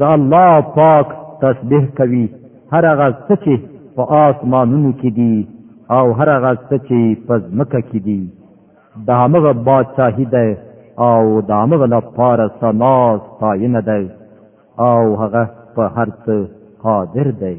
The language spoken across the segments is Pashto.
د الله پاک تسبیح کوي هر هغه څه چې په آسمانونو کې دي او هر هغه څه چې په ځمکه کې دي د هغه بادشاهي ده او د هغه لپاره سنا ستاینه ده او هغه په هر څه قادر دی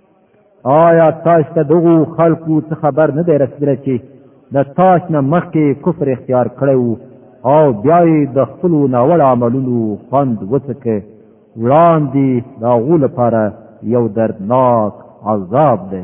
آیا تاسو ته دغو خلکو څه خبر نه دی رسېدلی چې د تاسو نه مخکې کفر اختیار کړی وو او بیا یې د خپلو ناوړه عملونو خوند وڅکه وړاندې د هغو لپاره یو دردناک عذاب دی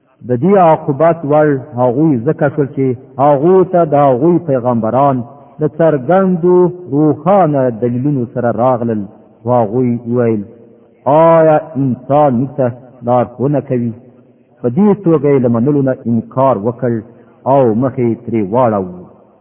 د دې عاقبت ور هغوی ځکه شول چې هغو ته د هغوی پیغمبران د څرګندو روښانه دلیلونو سره راغلل او هغوی ویل آیا انسان موږ ته لارښوونه کوي په دې توګه یې له منلو نه انکار وکړ او مخې ترې واړاوه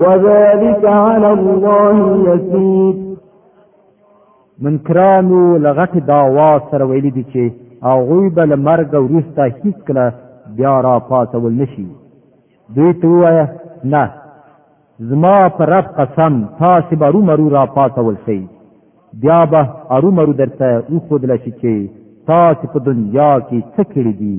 وذلك على الله يسير من کرانو لغت داوا سره ویل دي چې هغه به لمرګ ورسته هیڅ کله بیا را پاتول نشي دوی ته وایه نه زما پر رب قسم تاسو به رومرو را پاتول شي بیا به ارومرو درته وخدل شي چې تاسو په دنیا کې څه کړی دي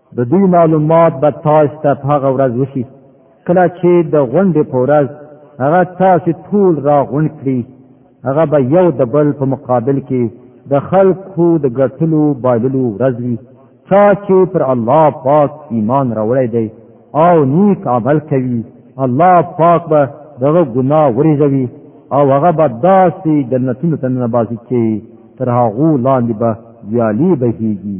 د دوی معلومات به تاسو ته په هغه ورځ وشي کله چې د غونډې په ورځ هغه تاسو ټول را غونډ کړي هغه به یو د بل په مقابل کې د خلکو د ګټلو بایللو ورځ وي چا چې پر الله پاک ایمان راوړی دی او نیک عمل کوي الله پاک به دغه ګناه ورزوي او هغه به داسې جنتونو ته ننباسي چې تر هغو لاندې به ویالې بهیږي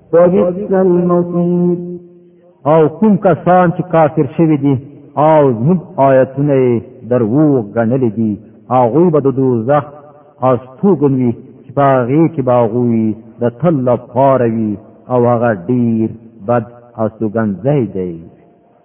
وبئس المصير او کوم کسان چې کافر شوی دي او موږ آیتونه درو غنل دي هغه به د دوزخ او ستوګن وي چې په هغه کې به غوي د تل لپاره وي او هغه ډیر بد او سوګن ځای دی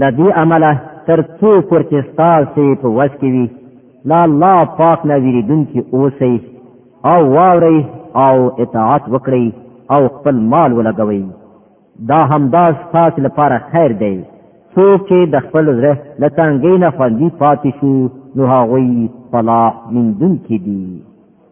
د دې عمله تر څو پر چې ستاسو په وس کې وي لا الله پاک نه ویریدونکي اوسئ او واورئ او اطاعت وکړئ او خپل مال ولګوئ دا همدا ستاسو لپاره خیر دی څوک چې د خپل زړه له تنګۍ نه خوندي پاتې شو نو هغوی فلاح مندونکي دي